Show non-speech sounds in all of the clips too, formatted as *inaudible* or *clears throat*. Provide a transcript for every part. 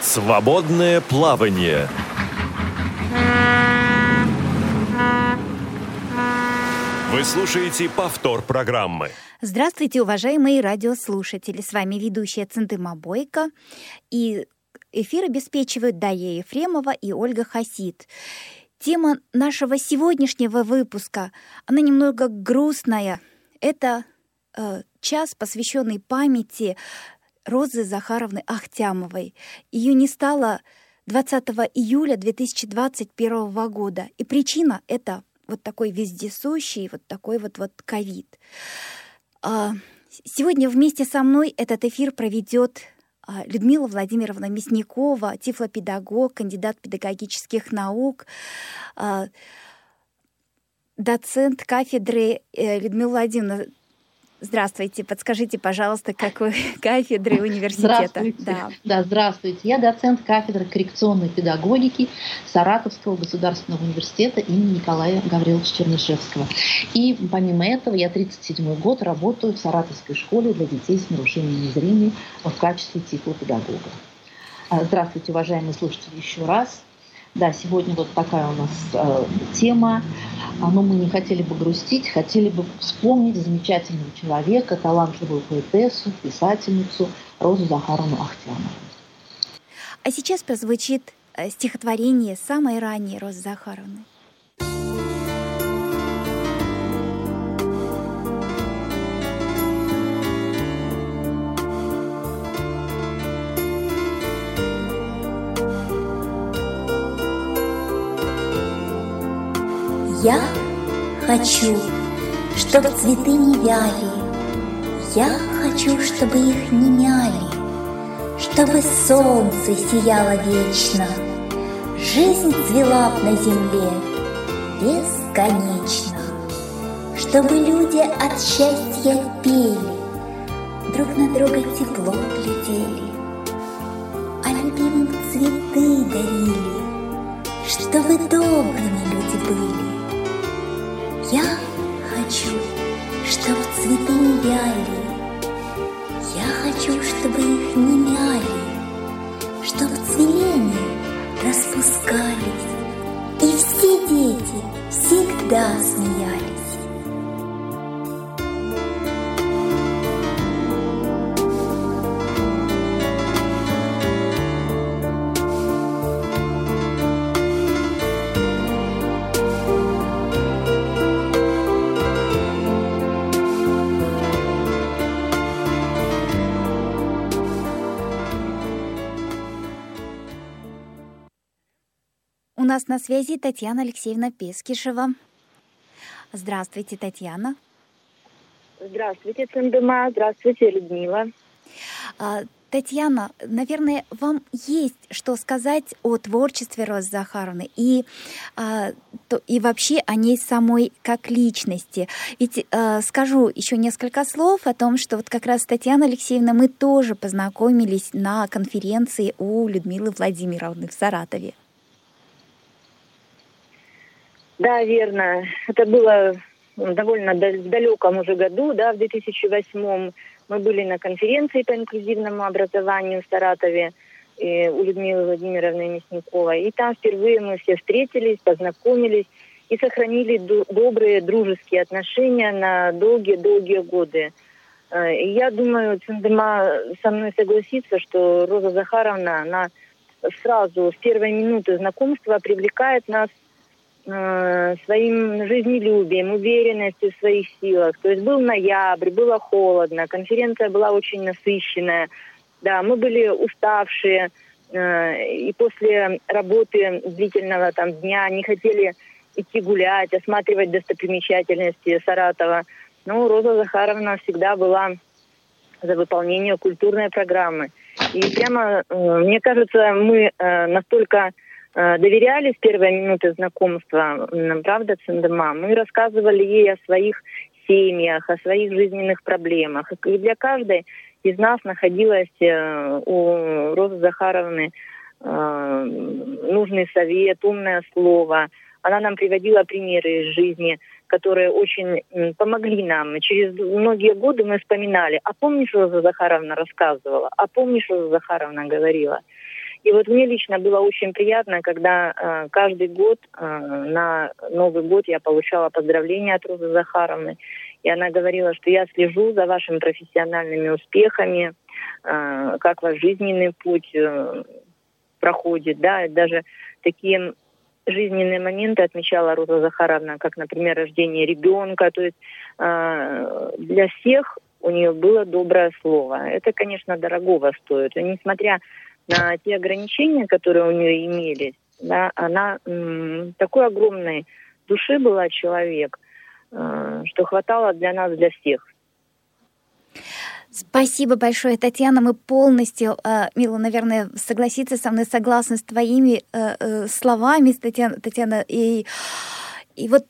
Свободное плавание. Вы слушаете повтор программы. Здравствуйте, уважаемые радиослушатели. С вами ведущая Центыма Бойко. И эфир обеспечивают Дая Ефремова и Ольга Хасид. Тема нашего сегодняшнего выпуска, она немного грустная. Это э, час, посвященный памяти Розы Захаровны Ахтямовой. Ее не стало 20 июля 2021 года. И причина — это вот такой вездесущий, вот такой вот вот ковид. А, сегодня вместе со мной этот эфир проведет а, Людмила Владимировна Мясникова, тифлопедагог, кандидат педагогических наук, а, доцент кафедры э, Людмила Владимировна. Здравствуйте, подскажите, пожалуйста, какой *laughs* кафедры университета? Здравствуйте. Да. да, здравствуйте. Я доцент кафедры коррекционной педагогики Саратовского государственного университета имени Николая Гавриловича Чернышевского. И помимо этого я 37 год работаю в Саратовской школе для детей с нарушениями зрения в качестве тифлопедагога. А, здравствуйте, уважаемые слушатели, еще раз. Да, сегодня вот такая у нас э, тема. Но мы не хотели бы грустить, хотели бы вспомнить замечательного человека, талантливую поэтессу, писательницу Розу Захаровну Ахтянову. А сейчас прозвучит э, стихотворение самой ранней Розы Захаровны. Я хочу, чтобы цветы не вяли, Я хочу, чтобы их не мяли, Чтобы солнце сияло вечно, Жизнь цвела б на земле бесконечно, Чтобы люди от счастья пели, Друг на друга тепло глядели, А любимым цветы дарили, Чтобы добрыми люди были. Цветы на связи Татьяна Алексеевна Пескишева. Здравствуйте, Татьяна. Здравствуйте, Цендема. Здравствуйте, Людмила. А, Татьяна, наверное, вам есть что сказать о творчестве Розы Захаровны и, а, то, и вообще о ней самой как личности. Ведь а, скажу еще несколько слов о том, что вот как раз Татьяна Алексеевна мы тоже познакомились на конференции у Людмилы Владимировны в Саратове. Да, верно. Это было довольно в далеком уже году, да, в 2008 мы были на конференции по инклюзивному образованию в Саратове и у Людмилы Владимировны Мясниковой. И там впервые мы все встретились, познакомились и сохранили добрые дружеские отношения на долгие-долгие годы. Э, и я думаю, Цендема со мной согласится, что Роза Захаровна, она сразу с первой минуты знакомства привлекает нас Э, своим жизнелюбием, уверенностью в своих силах. То есть был ноябрь, было холодно, конференция была очень насыщенная. Да, мы были уставшие, э, и после работы длительного там дня не хотели идти гулять, осматривать достопримечательности Саратова. Но Роза Захаровна всегда была за выполнение культурной программы. И прямо, э, мне кажется, мы настолько Э, доверяли с первой минуты знакомства, правда, Циндема, мы рассказывали ей о своих семьях, о своих жизненных проблемах. И для каждой из нас находилась э, у Розы Захаровны э, нужный совет, умное слово. Она нам приводила примеры из жизни, которые очень помогли нам. Через многие годы мы вспоминали, а помнишь, Роза Захаровна рассказывала, а помнишь, Роза Захаровна говорила. И вот мне лично было очень приятно, когда э, каждый год э, на Новый год я получала поздравления от Розы Захаровны. И она говорила, что я слежу за вашими профессиональными успехами, э, как ваш жизненный путь э, проходит, да, даже такие жизненные моменты отмечала Роза Захаровна, как, например, рождение ребенка. То есть э, для всех у нее было доброе слово. Это, конечно, дорогого стоит. И несмотря на те ограничения, которые у нее имелись, да, она м, такой огромной души была человек, э, что хватало для нас, для всех. Спасибо большое, Татьяна. Мы полностью, э, Мила, наверное, согласиться со мной, согласны с твоими э, э, словами, Татьяна, Татьяна. И, и вот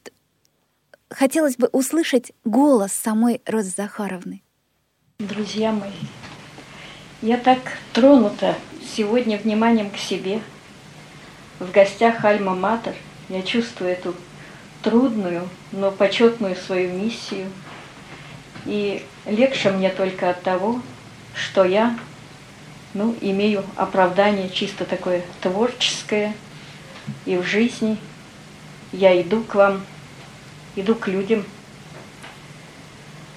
хотелось бы услышать голос самой Розы Захаровны. Друзья мои, я так тронута сегодня вниманием к себе. В гостях Альма-Матер я чувствую эту трудную, но почетную свою миссию. И легче мне только от того, что я ну, имею оправдание чисто такое творческое, и в жизни я иду к вам, иду к людям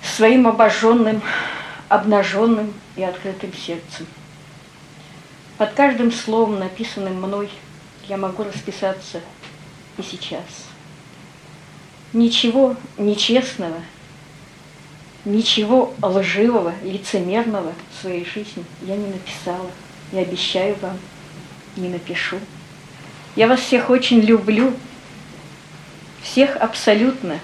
своим обожженным, обнаженным и открытым сердцем. Под каждым словом, написанным мной, я могу расписаться и сейчас. Ничего нечестного, ничего лживого, лицемерного в своей жизни я не написала. И обещаю вам, не напишу. Я вас всех очень люблю, всех абсолютно.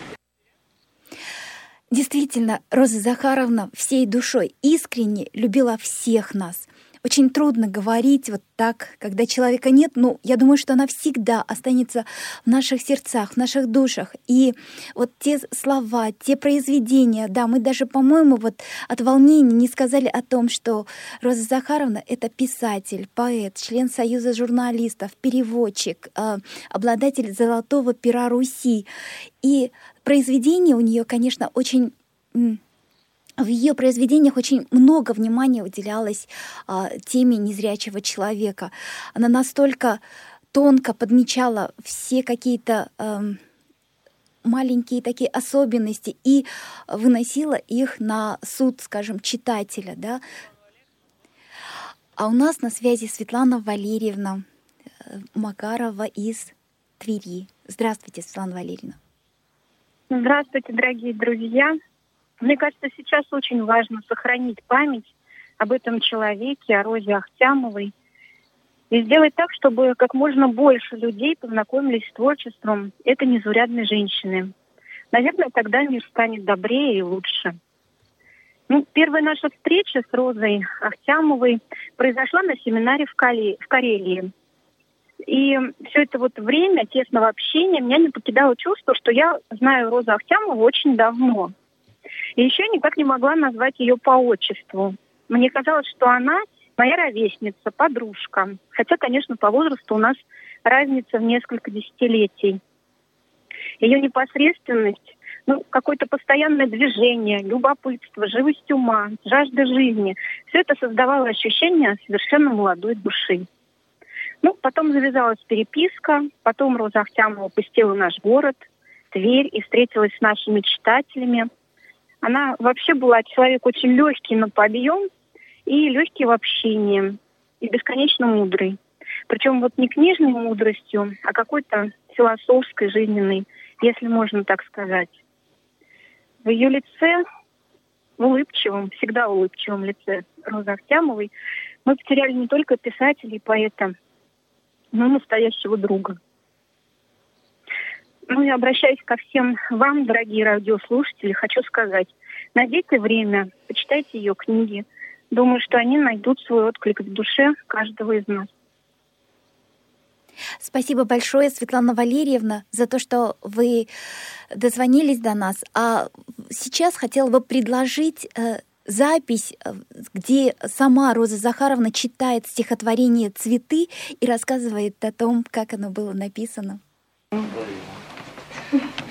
Действительно, Роза Захаровна всей душой искренне любила всех нас – очень трудно говорить вот так, когда человека нет, но я думаю, что она всегда останется в наших сердцах, в наших душах. И вот те слова, те произведения, да, мы даже, по-моему, вот от волнения не сказали о том, что Роза Захаровна — это писатель, поэт, член Союза журналистов, переводчик, э, обладатель золотого пера Руси. И произведения у нее, конечно, очень в ее произведениях очень много внимания уделялось а, теме незрячего человека. Она настолько тонко подмечала все какие-то а, маленькие такие особенности и выносила их на суд, скажем, читателя. Да? А у нас на связи Светлана Валерьевна э, Макарова из Твери. Здравствуйте, Светлана Валерьевна. Здравствуйте, дорогие друзья. Мне кажется, сейчас очень важно сохранить память об этом человеке, о Розе Ахтямовой, и сделать так, чтобы как можно больше людей познакомились с творчеством этой незаурядной женщины. Наверное, тогда мир станет добрее и лучше. Ну, первая наша встреча с Розой Ахтямовой произошла на семинаре в, Кали... в Карелии. И все это вот время тесного общения меня не покидало чувство, что я знаю Розу Ахтямову очень давно. И еще никак не могла назвать ее по отчеству. Мне казалось, что она моя ровесница, подружка. Хотя, конечно, по возрасту у нас разница в несколько десятилетий. Ее непосредственность, ну, какое-то постоянное движение, любопытство, живость ума, жажда жизни. Все это создавало ощущение совершенно молодой души. Ну, потом завязалась переписка, потом Роза Ахтямова посетила наш город, Тверь, и встретилась с нашими читателями – она вообще была человек очень легкий на подъем и легкий в общении, и бесконечно мудрый. Причем вот не книжной мудростью, а какой-то философской, жизненной, если можно так сказать. В ее лице, в улыбчивом, всегда улыбчивом лице Розы Ахтямовой, мы потеряли не только писателя и поэта, но и настоящего друга – ну и обращаясь ко всем вам, дорогие радиослушатели, хочу сказать, найдите время, почитайте ее книги. Думаю, что они найдут свой отклик в душе каждого из нас. Спасибо большое, Светлана Валерьевна, за то, что вы дозвонились до нас. А сейчас хотела бы предложить э, запись, э, где сама Роза Захаровна читает стихотворение «Цветы» и рассказывает о том, как оно было написано.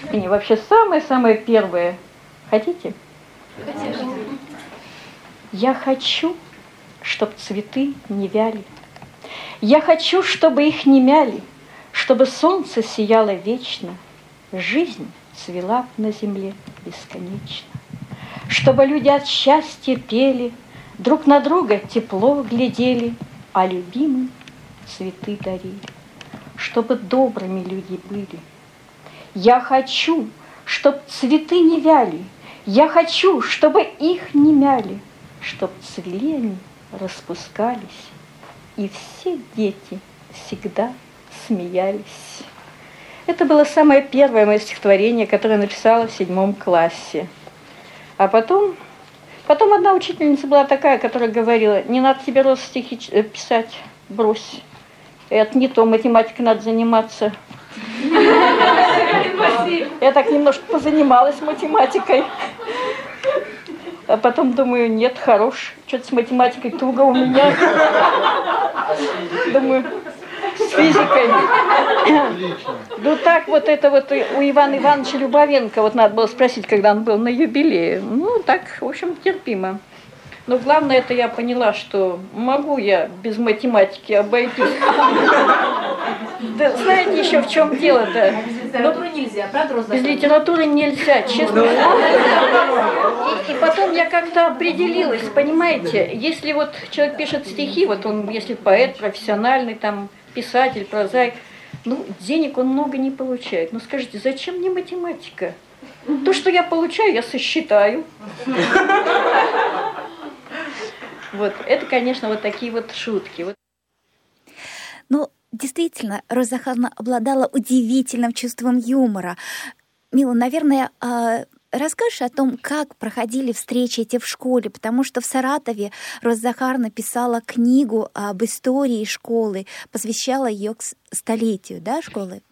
Стихотворение, вообще самое-самое первое. Хотите? Хотите. Я хочу, чтоб цветы не вяли. Я хочу, чтобы их не мяли, чтобы солнце сияло вечно, жизнь цвела на земле бесконечно, чтобы люди от счастья пели, друг на друга тепло глядели, а любимым цветы дарили, чтобы добрыми люди были. Я хочу, чтоб цветы не вяли, я хочу, чтобы их не мяли, чтоб цвели они, распускались, и все дети всегда смеялись. Это было самое первое мое стихотворение, которое я написала в седьмом классе. А потом, потом одна учительница была такая, которая говорила, не надо тебе рост стихи э, писать, брось. Это не то, математикой надо заниматься. Я так немножко позанималась математикой. А потом думаю, нет, хорош, что-то с математикой туго у меня. Думаю, с физикой. Ну так вот это вот у Ивана Ивановича Любовенко, вот надо было спросить, когда он был на юбилее. Ну так, в общем, терпимо. Но главное, это я поняла, что могу я без математики обойтись. Да, знаете еще в чем дело-то? Без литературы нельзя, правда, Без литературы нельзя, честно. И, и потом я как-то определилась, понимаете, если вот человек пишет стихи, вот он, если поэт профессиональный, там, писатель, прозаик, ну, денег он много не получает. Ну, скажите, зачем мне математика? То, что я получаю, я сосчитаю. Вот, это, конечно, вот такие вот шутки. Ну, действительно, Роза Захаровна обладала удивительным чувством юмора. Мила, наверное, а, расскажешь о том, как проходили встречи эти в школе, потому что в Саратове Роза Захаровна писала книгу об истории школы, посвящала ее к столетию да, школы.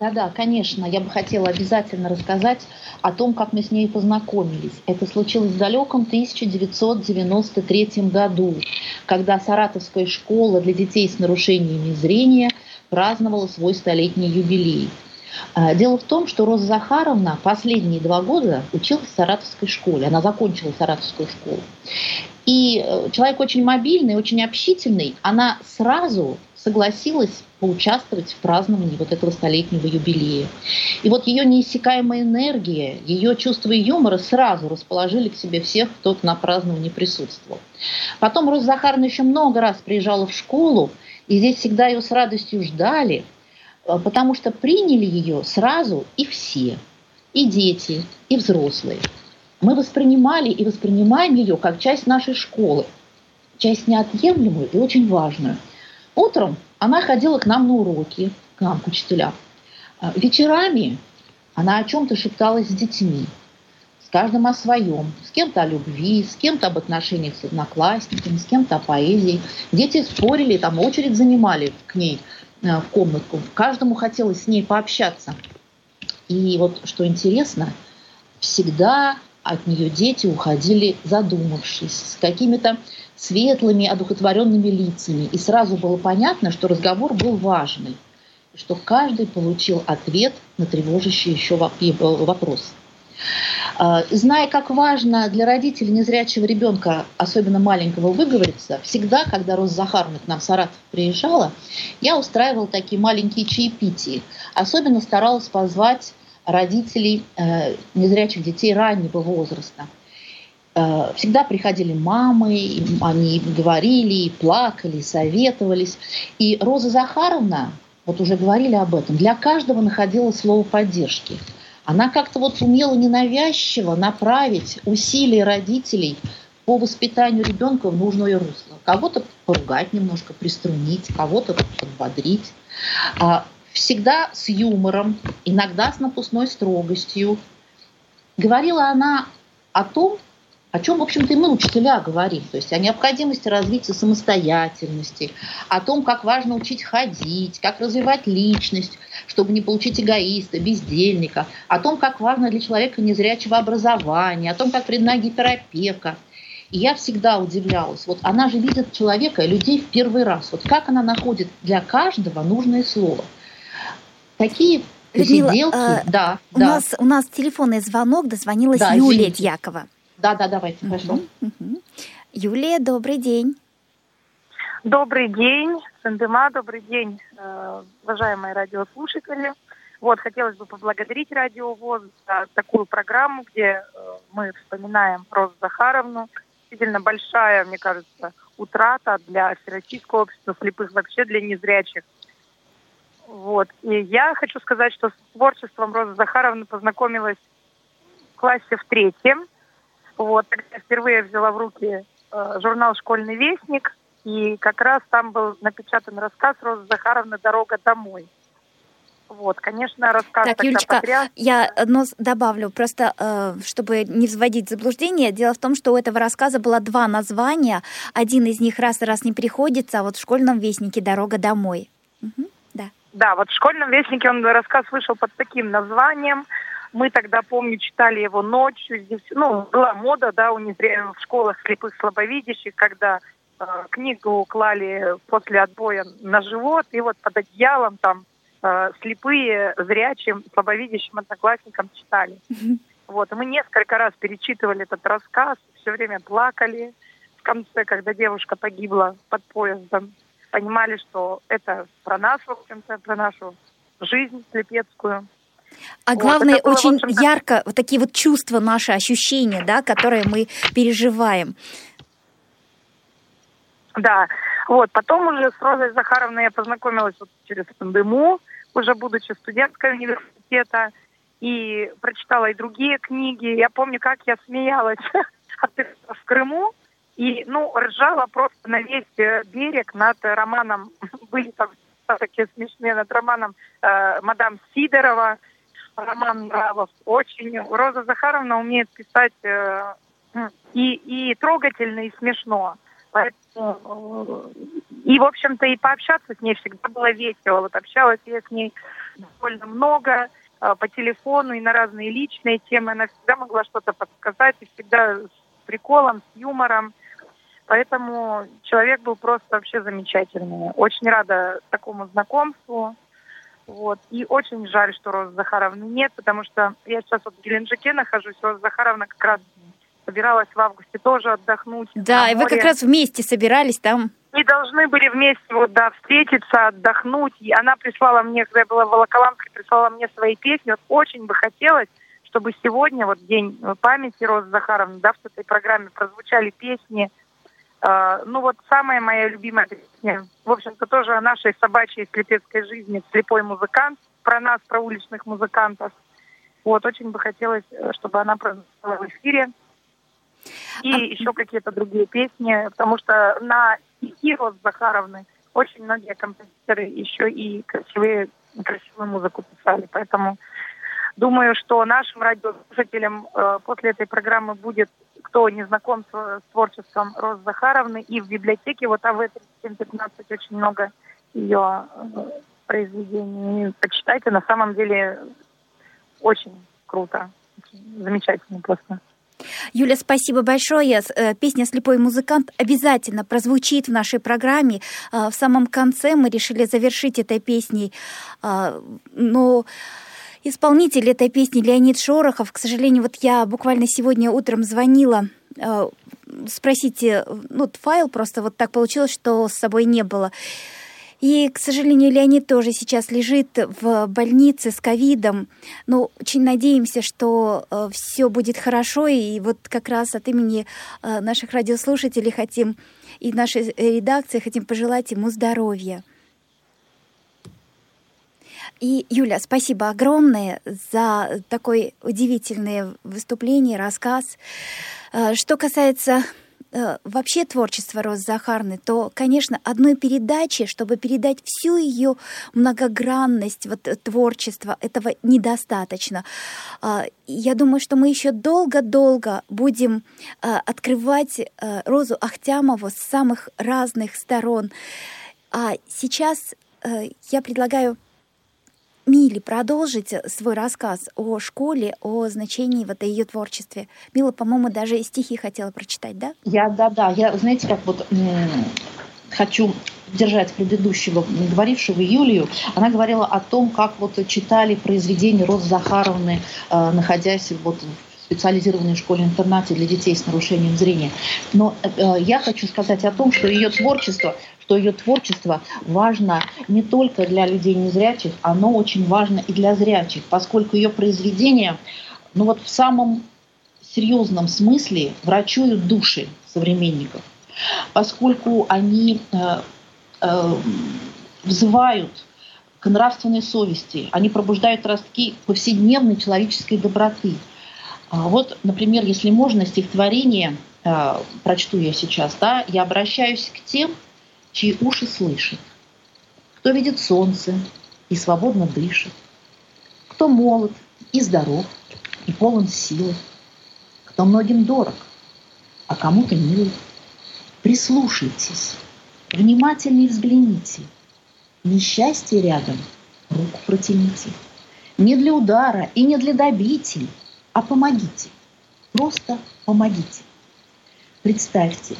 Да-да, конечно, я бы хотела обязательно рассказать о том, как мы с ней познакомились. Это случилось в далеком 1993 году, когда Саратовская школа для детей с нарушениями зрения праздновала свой столетний юбилей. А, дело в том, что Роза Захаровна последние два года училась в Саратовской школе. Она закончила Саратовскую школу. И э, человек очень мобильный, очень общительный. Она сразу согласилась поучаствовать в праздновании вот этого столетнего юбилея. И вот ее неиссякаемая энергия, ее чувство юмора сразу расположили к себе всех, кто на праздновании присутствовал. Потом Роза Захаровна еще много раз приезжала в школу, и здесь всегда ее с радостью ждали, потому что приняли ее сразу и все, и дети, и взрослые. Мы воспринимали и воспринимаем ее как часть нашей школы, часть неотъемлемую и очень важную. Утром она ходила к нам на уроки, к нам, к учителям. А вечерами она о чем-то шепталась с детьми, с каждым о своем, с кем-то о любви, с кем-то об отношениях с одноклассниками, с кем-то о поэзии. Дети спорили, там очередь занимали к ней э, в комнатку. Каждому хотелось с ней пообщаться. И вот что интересно, всегда от нее дети уходили задумавшись, с какими-то светлыми, одухотворенными лицами. И сразу было понятно, что разговор был важный, что каждый получил ответ на тревожащий еще вопрос. А, зная, как важно для родителей незрячего ребенка, особенно маленького, выговориться, всегда, когда Роза Захаровна к нам в Саратов приезжала, я устраивала такие маленькие чаепития. Особенно старалась позвать родителей э, незрячих детей раннего возраста – Э, всегда приходили мамы, они говорили, плакали, советовались. И Роза Захаровна, вот уже говорили об этом, для каждого находила слово поддержки. Она как-то вот умела ненавязчиво направить усилия родителей по воспитанию ребенка в нужное русло. Кого-то поругать немножко, приструнить, кого-то подбодрить. А всегда с юмором, иногда с напускной строгостью. Говорила она о том, о чем, в общем-то, и мы, учителя, говорим. То есть о необходимости развития самостоятельности, о том, как важно учить ходить, как развивать личность, чтобы не получить эгоиста, бездельника, о том, как важно для человека незрячего образования, о том, как вредна гиперопека. И я всегда удивлялась. Вот она же видит человека, людей в первый раз. Вот как она находит для каждого нужное слово. Такие Людмила, сиделки. э, да, У, да. нас, у нас телефонный звонок, дозвонилась Да, Юлия извините. Дьякова. Да, да, давайте, хорошо. Мгм, мгм. Юлия, добрый день. Добрый день, Сандема, добрый день, э, уважаемые радиослушатели. Вот, хотелось бы поблагодарить Радио ВОЗ за такую программу, где э, мы вспоминаем Розу Захаровну. Действительно большая, мне кажется, утрата для Всероссийского общества слепых, вообще для незрячих. Вот. И я хочу сказать, что с творчеством Розы Захаровны познакомилась в классе в третьем. Вот. Тогда впервые взяла в руки э, журнал «Школьный вестник», и как раз там был напечатан рассказ Розы Захаровны «Дорога домой». Вот, конечно, рассказ Так, Юлечка, потряс. Я одно добавлю, просто э, чтобы не вводить заблуждение. Дело в том, что у этого рассказа было два названия. Один из них раз и раз не приходится, а вот в школьном вестнике «Дорога домой». Мгм, да. Да, вот в школьном вестнике он рассказ вышел под таким названием. Мы тогда, помню, читали его ночью. Здесь, ну, была мода, да, у незря- в школах слепых слабовидящих, когда книгу клали после отбоя на живот, и вот под одеялом там э, слепые, зрячим, слабовидящим одноклассникам читали. Вот, мы несколько раз перечитывали этот рассказ, все время плакали. В конце, когда девушка погибла под поездом, понимали, что это про нас, в общем-то, про нашу жизнь слепецкую. А Вот, главное, это было, в очень ярко, вот такие вот чувства, наши ощущения, да, которые мы переживаем. Да, вот. Потом уже с Розой Захаровной я познакомилась вот через пандему, уже будучи студенткой университета, и прочитала и другие книги. Я помню, как я смеялась *laughs* в Крыму, и, ну, ржала просто на весь э, берег над романом, *laughs* были там такие смешные, над романом э, «Мадам Сидорова», роман нравов. Очень Роза Захаровна умеет писать э, и, и трогательно, и смешно. Поэтому, и, в общем-то, и пообщаться с ней всегда было весело. Вот общалась я с ней довольно много э, по телефону и на разные личные темы. Она всегда могла что-то подсказать, и всегда с приколом, с юмором. Поэтому человек был просто вообще замечательный. Очень рада такому знакомству. Вот. И очень жаль, что Розы Захаровны нет, потому что я сейчас вот в Геленджике нахожусь. Роза Захаровна как раз собиралась в августе тоже отдохнуть. Да, и вы как раз вместе собирались там. Мы должны были вместе вот, да, встретиться, отдохнуть. И она прислала мне, когда я была в Волоколамске, прислала мне свои песни. Вот очень бы хотелось, чтобы сегодня, вот день памяти Розы Захаровны, да, в этой программе прозвучали песни. Э, ну вот самая моя любимая песня, в общем-то, тоже о нашей собачьей слепецкой жизни, слепой музыкант, про нас, про уличных музыкантов. Вот, очень бы хотелось, э, чтобы она прозвучала в эфире. И А- еще какие-то другие песни, потому что на стихи Розы Захаровны очень многие композиторы еще и красивые, красивую музыку писали. Поэтому думаю, что нашим радиослушателям э, после этой программы будет, кто не знаком с, с творчеством Розы Захаровны, и в библиотеке вот АВ-3715 очень много ее э, произведений. Почитайте, на самом деле очень круто, очень замечательно просто. Юля, спасибо большое. Э, Песня «Слепой музыкант» обязательно прозвучит в нашей программе. А, В самом конце мы решили завершить этой песней. А, Но исполнитель этой песни Леонид Шорохов, к сожалению, вот я буквально сегодня утром звонила э, спросить, э, ну, файл просто вот так получилось, что с собой не было. И, к сожалению, Леонид тоже сейчас лежит в больнице с ковидом. Но очень надеемся, что все будет хорошо. И вот как раз от имени э, наших радиослушателей хотим и нашей э, редакции хотим пожелать ему здоровья. И, Юля, спасибо огромное за такое удивительное выступление, рассказ. Э, Что касается э, вообще творчества Розы Захарны, то, конечно, одной передачи, чтобы передать всю ее многогранность вот, э, творчества, этого недостаточно. А, Я думаю, что мы еще долго-долго будем э, открывать Розу Ахтямову с самых разных сторон. А сейчас я предлагаю Миле продолжить свой рассказ о школе, о значении вот ее творчестве. Мила, по-моему, даже и стихи хотела прочитать, да? Я, да, да, я, знаете, как вот хочу поддержать предыдущего говорившего Юлию, она говорила о том, как вот читали произведения Рос Захаровны, э, находясь вот в специализированной школе-интернате для детей с нарушением зрения. Но э, я хочу сказать о том, что ее творчество что ее творчество важно не только для людей незрячих, оно очень важно и для зрячих, поскольку ее произведения, ну вот в самом серьезном смысле врачуют души современников, поскольку они э, э, взывают к нравственной совести, они пробуждают ростки повседневной человеческой доброты. А вот, например, если можно, стихотворение э, прочту я сейчас, да, я обращаюсь к тем, чьи уши слышат, кто видит солнце и свободно дышит, кто молод и здоров и полон силы, кто многим дорог, а кому-то мил. Прислушайтесь, внимательнее взгляните, несчастье рядом, руку протяните. Не для удара и не для добитий, а помогите, просто помогите. Представьте,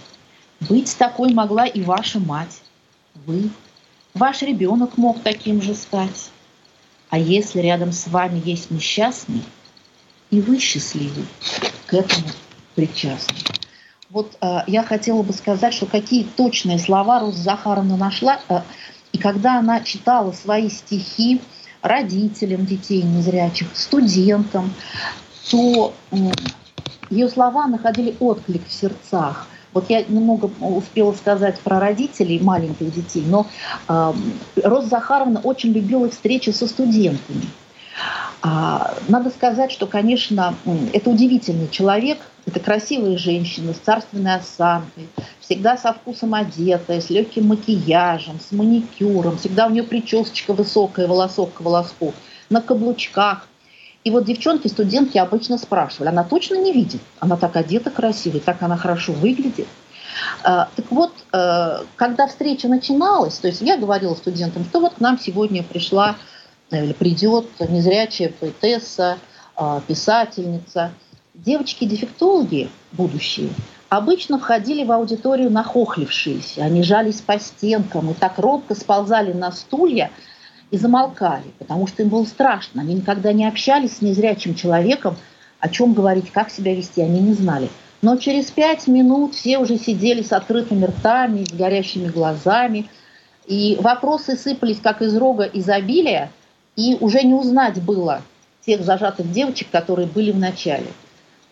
быть такой могла и ваша мать, вы. Ваш ребенок мог таким же стать. А если рядом с вами есть несчастный, и вы счастливы, к этому причастны. Вот э, я хотела бы сказать, что какие точные слова Роза Захаровна нашла. Э, и когда она читала свои стихи родителям детей незрячих, студентам, то э, ее слова находили отклик в сердцах – вот я немного успела сказать про родителей маленьких детей, но э, Роза Захаровна очень любила встречи со студентами. А, надо сказать, что, конечно, это удивительный человек, это красивая женщина с царственной осанкой, всегда со вкусом одетая, с легким макияжем, с маникюром, всегда у нее причесочка высокая, волосок к волоску, на каблучках. И вот девчонки, студентки обычно спрашивали, она точно не видит? Она так одета красиво, так она хорошо выглядит. А, так вот, э, когда встреча начиналась, то есть я говорила студентам, что вот к нам сегодня пришла э, или придет незрячая поэтесса, а, писательница. Девочки-дефектологи будущие обычно входили в аудиторию нахохлившиеся, они жались по стенкам и так робко сползали на стулья, и замолкали, потому что им было страшно. Они никогда не общались с незрячим человеком, о чем говорить, как себя вести, они не знали. Но через пять минут все уже сидели с открытыми ртами, с горящими глазами, и вопросы сыпались как из рога изобилия, и уже не узнать было тех зажатых девочек, которые были в начале.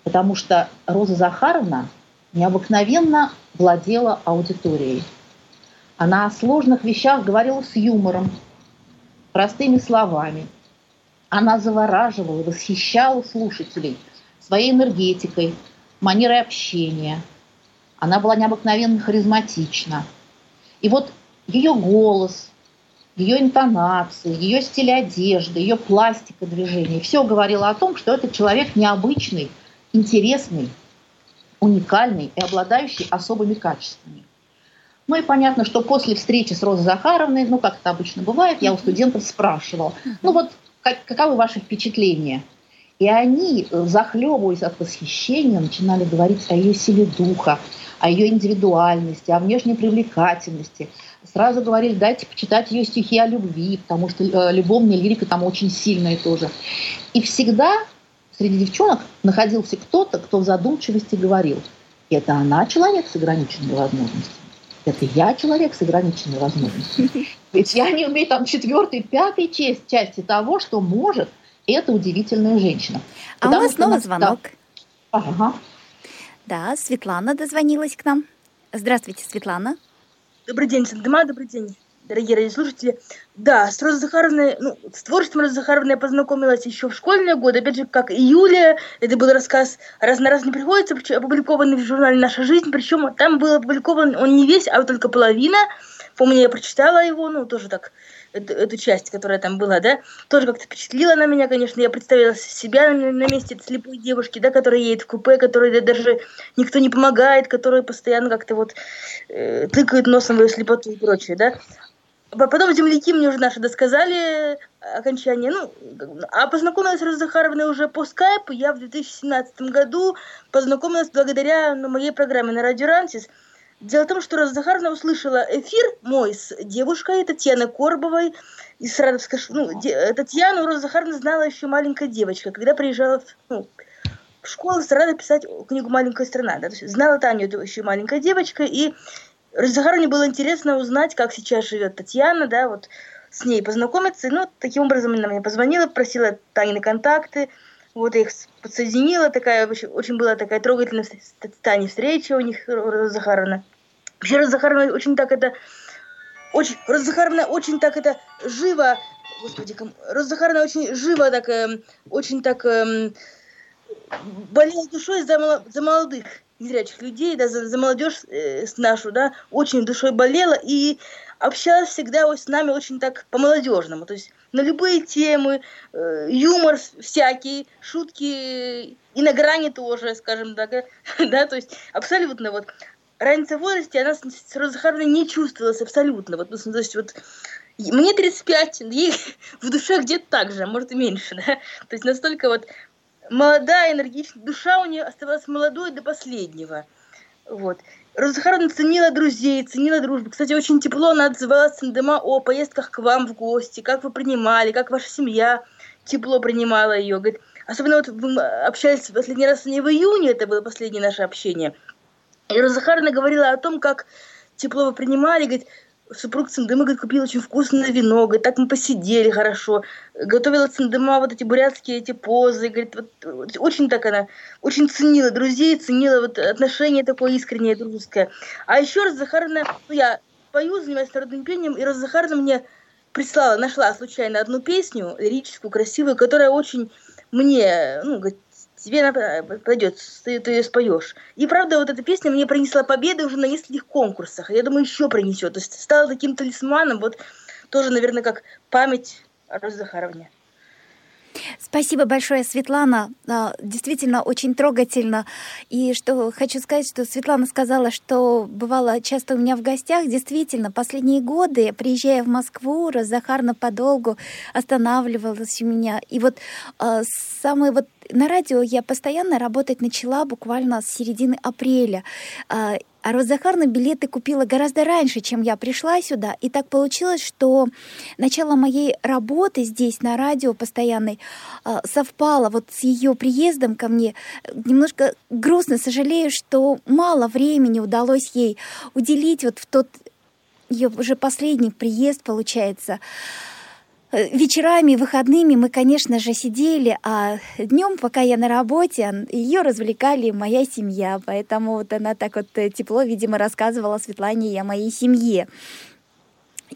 Потому что Роза Захаровна необыкновенно владела аудиторией. Она о сложных вещах говорила с юмором, простыми словами. Она завораживала, восхищала слушателей своей энергетикой, манерой общения. Она была необыкновенно харизматична. И вот ее голос, ее интонации, ее стиль одежды, ее пластика движения, все говорило о том, что этот человек необычный, интересный, уникальный и обладающий особыми качествами. Ну и понятно, что после встречи с Розой Захаровной, ну как это обычно бывает, я у студентов спрашивала, ну вот как, каковы ваши впечатления? И они, э, захлебываясь от восхищения, начинали говорить о ее силе духа, о ее индивидуальности, о внешней привлекательности. Сразу говорили, дайте почитать ее стихи о любви, потому что э, любовная лирика там очень сильная тоже. И всегда среди девчонок находился кто-то, кто в задумчивости говорил, это она человек с ограниченными возможностями это я человек с ограниченными возможностями. *laughs* Ведь я не умею там четвертой, пятой часть, части того, что может эта удивительная женщина. А Потому у нас снова звонок. Да. Ага. Да, Светлана дозвонилась к нам. Здравствуйте, Светлана. Добрый день, Сандема, добрый день дорогие радиослушатели. Да, с Розой Захаровной, ну, с творчеством Розы Захаровной я познакомилась еще в школьные годы. Опять же, как и Юлия, это был рассказ «Раз на раз не приходится», опубликованный в журнале «Наша жизнь». Причем там был опубликован он не весь, а только половина. Помню, я прочитала его, ну, тоже так, эту, эту часть, которая там была, да, тоже как-то впечатлила на меня, конечно. Я представила себя на, на месте слепой девушки, да, которая едет в купе, которой да, даже никто не помогает, которая постоянно как-то вот э, тыкает носом в ее слепоту и прочее, да. Потом земляки мне уже наши досказали окончание. Ну, а познакомилась с Захаровной уже по скайпу. Я в 2017 году познакомилась благодаря ну, моей программе на Радио Рансис. Дело в том, что Роза Захаровна услышала эфир мой с девушкой Татьяной Корбовой из Саратовской... Ну, де, Татьяну Роза Захаровна знала еще маленькая девочка, когда приезжала в, ну, в школу в Саратов писать книгу «Маленькая страна». Да? То есть знала Таню еще маленькая девочка, и Розе Захаровне было интересно узнать, как сейчас живет Татьяна, да, вот с ней познакомиться. И, ну, таким образом она мне позвонила, просила Танины контакты, вот я их подсоединила, такая, очень была такая трогательная с Таней встреча у них, Роза Захаровна. Вообще Роза Захаровна очень так это, очень, Роза Захаровна очень так это живо, господи, Роза Захаровна очень живо так, э, очень так э, болела душой за, за молодых незрячих людей, да, за, за молодежь э, нашу, да, очень душой болела и общалась всегда вот с нами очень так по-молодежному, то есть на любые темы, э, юмор всякий, шутки и на грани тоже, скажем так, *laughs* да, то есть абсолютно вот. Разница в возрасте, она с, с Розахаровной не чувствовалась абсолютно, вот, ну, то есть вот мне 35, ей *laughs* в душе где-то так же, а может и меньше, *laughs* да, то есть настолько вот молодая, энергичная, душа у нее оставалась молодой до последнего, вот. Роза ценила друзей, ценила дружбу. Кстати, очень тепло она отзывалась с дома о поездках к вам в гости, как вы принимали, как ваша семья тепло принимала ее. Говорит, особенно вот вы общались в последний раз не в июне, это было последнее наше общение. И Роза говорила о том, как тепло вы принимали, говорит, супруг Циндыма, говорит, купил очень вкусное вино, говорит, так мы посидели хорошо, готовила Циндыма вот эти бурятские эти позы, говорит, вот, очень так она, очень ценила друзей, ценила вот отношение такое искреннее, дружеское. А еще раз Захаровна, ну я пою, занимаюсь народным пением, и раз Захаровна мне прислала, нашла случайно одну песню, лирическую, красивую, которая очень мне, ну, говорит, тебе пойдет, ты, ты ее споешь. И правда, вот эта песня мне принесла победы уже на нескольких конкурсах. Я думаю, еще принесет. То есть стала таким талисманом, вот тоже, наверное, как память о Розе Захаровне. Спасибо большое, Светлана. А, действительно, очень трогательно. И что хочу сказать, что Светлана сказала, что бывало часто у меня в гостях. Действительно, последние годы, приезжая в Москву, Захарна подолгу останавливалась у меня. И вот а, самые вот на радио я постоянно работать начала буквально с середины апреля. А, Розахарна билеты купила гораздо раньше, чем я пришла сюда. И так получилось, что начало моей работы здесь на радио постоянной а, совпало вот с ее приездом ко мне. Немножко грустно, сожалею, что мало времени удалось ей уделить вот в тот ее уже последний приезд, получается. Э, вечерами, выходными мы, конечно же, сидели, а днем, пока я на работе, ее развлекали моя семья. Поэтому вот она так вот э, тепло, видимо, рассказывала Светлане о моей семье.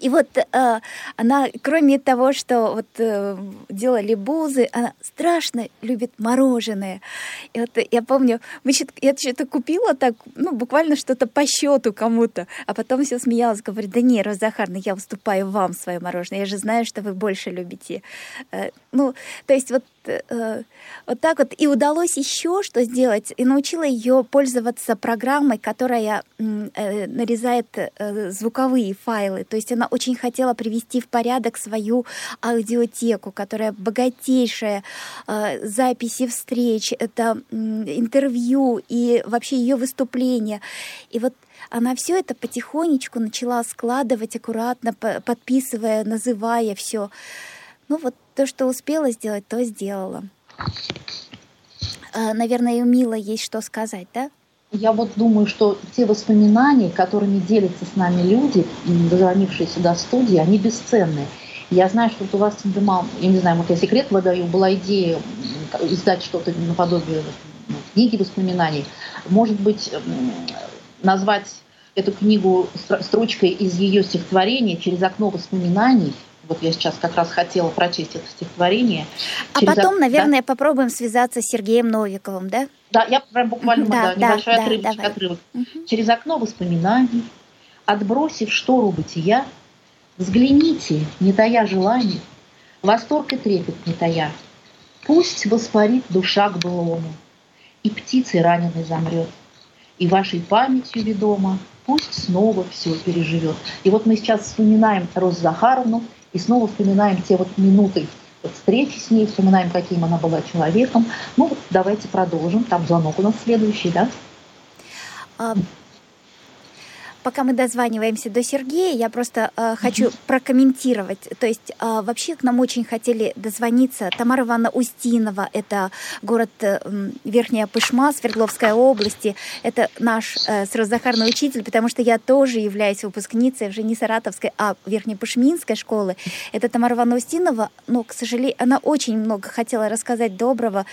И вот э, она, кроме того, что вот э, делали бузы, она страшно любит мороженое. И вот я помню, мы я что-то купила так, ну, буквально что-то по счету кому-то, а потом все смеялась, говорит, да не, Розахарна, я уступаю вам свое мороженое, я же знаю, что вы больше любите. Э, ну, то есть вот Э, вот так вот. И удалось еще что сделать. И научила ее пользоваться программой, которая э, нарезает э, звуковые файлы. То есть она очень хотела привести в порядок свою аудиотеку, которая богатейшая, записи встреч, это интервью и вообще ее выступления. И вот она все это потихонечку начала складывать аккуратно, подписывая, называя все. Ну вот то, что успела сделать, то сделала. А, наверное, у Мила есть что сказать, да? Я вот думаю, что те воспоминания, которыми делятся с нами люди, дозвонившие сюда в студии, они бесценны. Я знаю, что вот у вас, я не знаю, может, я секрет выдаю, была идея издать что-то наподобие ну, книги воспоминаний. Может быть, назвать эту книгу строчкой из ее стихотворения «Через окно воспоминаний», вот я сейчас как раз хотела прочесть это стихотворение. А Через потом, наверное, да? попробуем связаться с Сергеем Новиковым, да? Да, я прям буквально, да, да, небольшой да, отрывочек, давай. отрывок. Угу. Через окно воспоминаний, отбросив штору бытия, взгляните, не тая желания, восторг и трепет не тая. Пусть воспарит душа к былому, и птицей раненой замрет, и вашей памятью ведома пусть снова все переживет. И вот мы сейчас вспоминаем Розу Захаровну, и снова вспоминаем те вот минуты встречи с ней, вспоминаем, каким она была человеком. Ну вот давайте продолжим. Там звонок у нас следующий, да? А, пока мы дозваниваемся до Сергея, я просто э, хочу прокомментировать. То есть э, вообще к нам очень хотели дозвониться Тамара Ивановна Устинова, это город э, Верхняя Пышма, Свердловской области. Это наш э, сразахарный учитель, потому что я тоже являюсь выпускницей уже не Саратовской, а Верхнепышминской школы. Это Тамара Ивановна Устинова, но, к сожалению, она очень много хотела рассказать доброго э,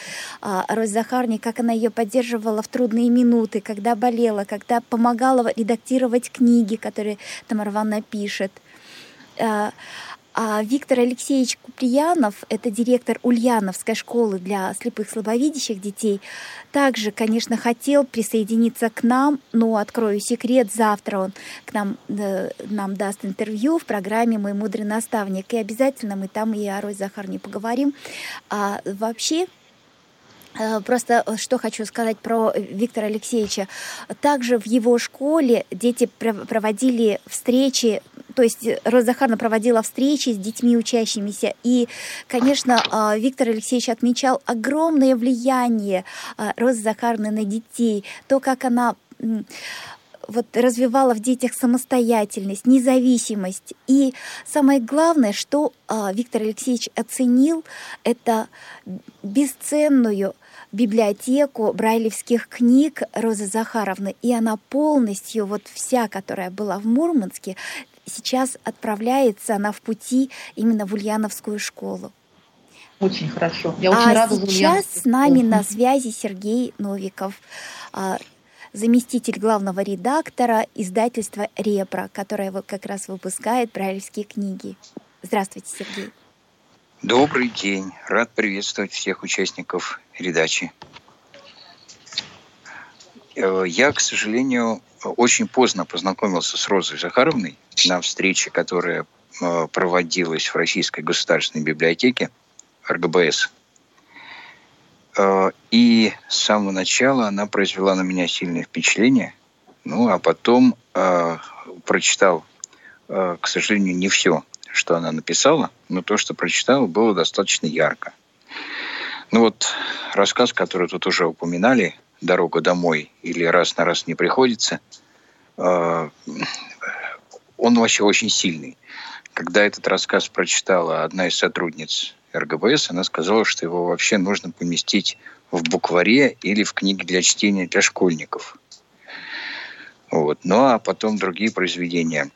о Розе Захарне, как она ее поддерживала в трудные минуты, когда болела, когда помогала редактировать книги, которые Тамара Ивановна пишет. Э, а Виктор Алексеевич Куприянов, это директор Ульяновской школы для слепых слабовидящих детей, также, конечно, хотел присоединиться к нам, но, открою секрет, завтра он к нам, э, нам даст интервью в программе «Мой мудрый наставник», и обязательно мы там и о Розе Захарне поговорим. А вообще, просто э, что хочу сказать про Виктора Алексеевича. Также в его школе дети проводили встречи, то есть Роза Захарна проводила встречи с детьми учащимися. И, конечно, э, Виктор Алексеевич отмечал огромное влияние Розы Захарны на детей, то, как она вот развивала в детях самостоятельность, независимость. И самое главное, что а, Виктор Алексеевич оценил, это бесценную библиотеку брайлевских книг Розы Захаровны, и она полностью, вот вся, которая была в Мурманске, сейчас отправляется, она в пути именно в Ульяновскую школу. Очень хорошо. Я очень а рада сейчас с нами на связи Сергей Новиков, а, заместитель главного редактора издательства «Репро», которое как раз выпускает брайлевские книги. Здравствуйте, Сергей. Добрый день. Рад приветствовать всех участников передачи. Э, я, к сожалению, очень поздно познакомился с Розой Захаровной на встрече, которая э, проводилась в Российской государственной библиотеке РГБС. Э, и с самого начала она произвела на меня сильное впечатление. Ну, а потом прочитал, к сожалению, не все, что она написала, но то, что прочитал, было достаточно ярко. Ну вот рассказ, который тут уже упоминали, «Дорога домой» или «Раз на раз не приходится», э, он вообще очень сильный. Когда этот рассказ прочитала одна из сотрудниц РГБС, она сказала, что его вообще нужно поместить в букваре или в книге для чтения для школьников. Вот. Ну а потом другие произведения.